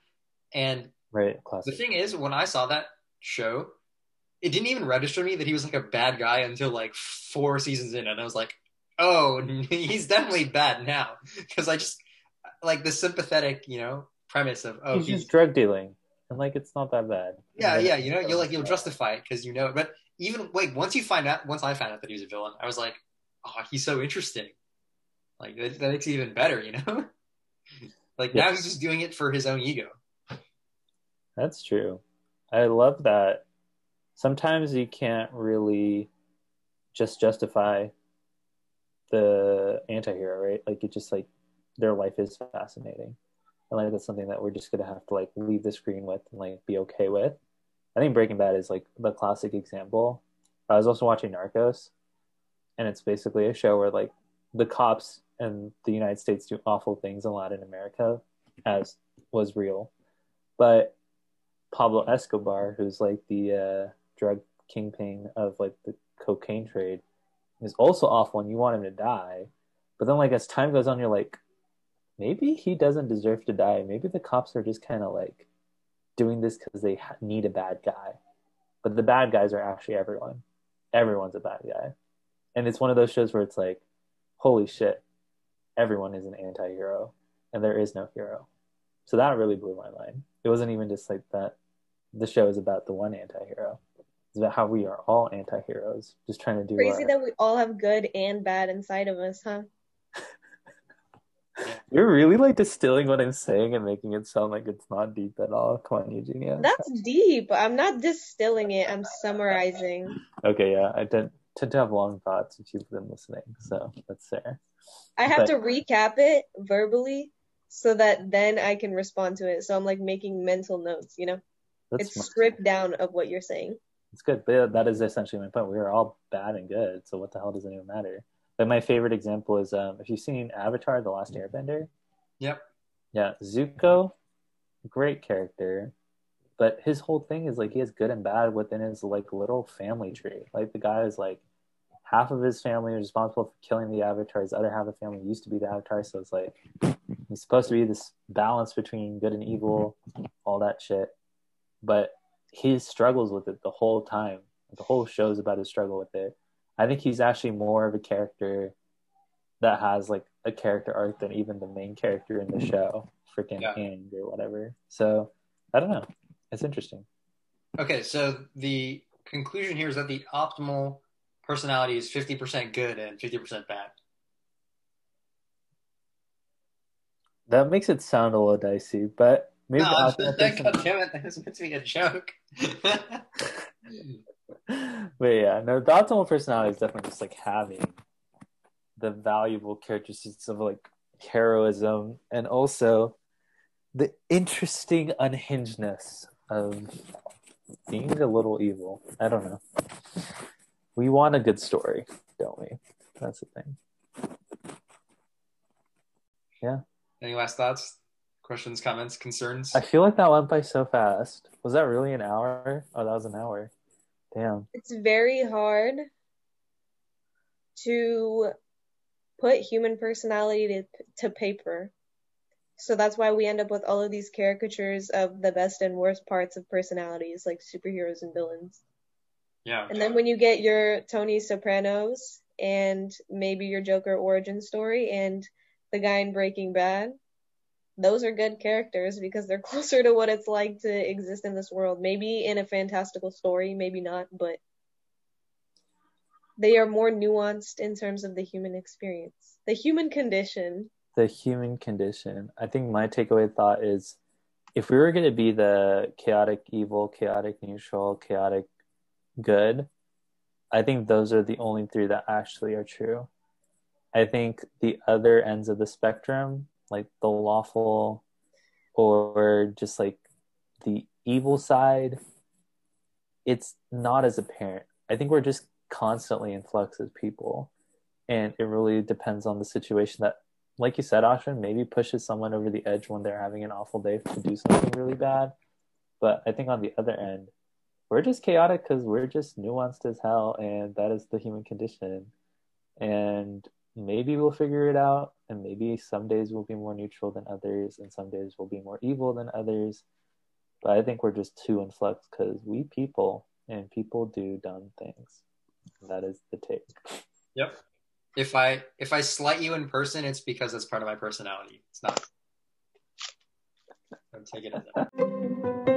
and Right, The thing is, when I saw that show, it didn't even register me that he was like a bad guy until like four seasons in, and I was like, "Oh, he's definitely bad now." Because I just like the sympathetic, you know, premise of oh, he's he's, just drug dealing, and like it's not that bad. yeah, yeah, you know, you'll like you'll justify it because you know. But even like once you find out, once I found out that he was a villain, I was like, "Oh, he's so interesting." Like that, that makes it even better, you know. like now he's just doing it for his own ego. That's true. I love that. Sometimes you can't really just justify the anti-hero, right? Like it just like their life is fascinating. And like that's something that we're just gonna have to like leave the screen with and like be okay with. I think Breaking Bad is like the classic example. I was also watching Narcos, and it's basically a show where like the cops in the United States do awful things in Latin America, as was real. But Pablo Escobar, who's like the uh, drug kingpin of like the cocaine trade, is also awful, and you want him to die. But then, like as time goes on, you're like, maybe he doesn't deserve to die. Maybe the cops are just kind of like doing this because they need a bad guy. But the bad guys are actually everyone. Everyone's a bad guy, and it's one of those shows where it's like, holy shit, everyone is an anti-hero, and there is no hero. So that really blew my mind. It wasn't even just like that. The show is about the one anti-hero. It's about how we are all anti-heroes, just trying to do Crazy our. that we all have good and bad inside of us, huh? You're really like distilling what I'm saying and making it sound like it's not deep at all. Come on, Eugenia. That's deep. I'm not distilling it. I'm summarizing. Okay, yeah, I tend, tend to have long thoughts if you've been listening, so that's fair. I have But- to recap it verbally so that then I can respond to it. So I'm like making mental notes, you know? That's it's smart. stripped down of what you're saying. It's good, but that is essentially my point. We are all bad and good, so what the hell does it even matter? But my favorite example is um, if you've seen Avatar: The Last Airbender. Yep. Yeah, Zuko, great character, but his whole thing is like he has good and bad within his like little family tree. Like the guy is like half of his family is responsible for killing the Avatar. His other half of the family used to be the Avatar, so it's like he's supposed to be this balance between good and evil, all that shit. But he struggles with it the whole time. The whole show's about his struggle with it. I think he's actually more of a character that has like a character arc than even the main character in the mm-hmm. show, freaking Yeah. Aang or whatever. So I don't know. It's interesting. Okay, so the conclusion here is that the optimal personality is 50% good and 50% bad. That makes it sound a little dicey, but maybe no, optimal just, person- God damn it, that was meant to be a joke. but yeah, no, the optimal personality is definitely just like having the valuable characteristics of like heroism and also the interesting unhingedness of being a little evil. I don't know. We want a good story, don't we? That's the thing. Yeah. Any last thoughts? Questions, comments, concerns? I feel like that went by so fast. Was that really an hour? Oh, that was an hour. Damn. It's very hard to put human personality to, to paper. So that's why we end up with all of these caricatures of the best and worst parts of personalities, like superheroes and villains. Yeah. And then when you get your Tony Sopranos and maybe your Joker origin story and the guy in Breaking Bad, those are good characters because they're closer to what it's like to exist in this world. Maybe in a fantastical story, maybe not, but they are more nuanced in terms of the human experience, the human condition. The human condition. I think my takeaway thought is if we were going to be the chaotic evil, chaotic neutral, chaotic good, I think those are the only three that actually are true. I think the other ends of the spectrum, like the lawful or just like the evil side, it's not as apparent. I think we're just constantly in flux as people. And it really depends on the situation that, like you said, Ashwin, maybe pushes someone over the edge when they're having an awful day to do something really bad. But I think on the other end, we're just chaotic because we're just nuanced as hell, and that is the human condition. And maybe we'll figure it out, and maybe some days we'll be more neutral than others, and some days we'll be more evil than others. But I think we're just too in flux because we people and people do dumb things. That is the take. Yep. If I if I slight you in person, it's because it's part of my personality. It's not. Don't take it as.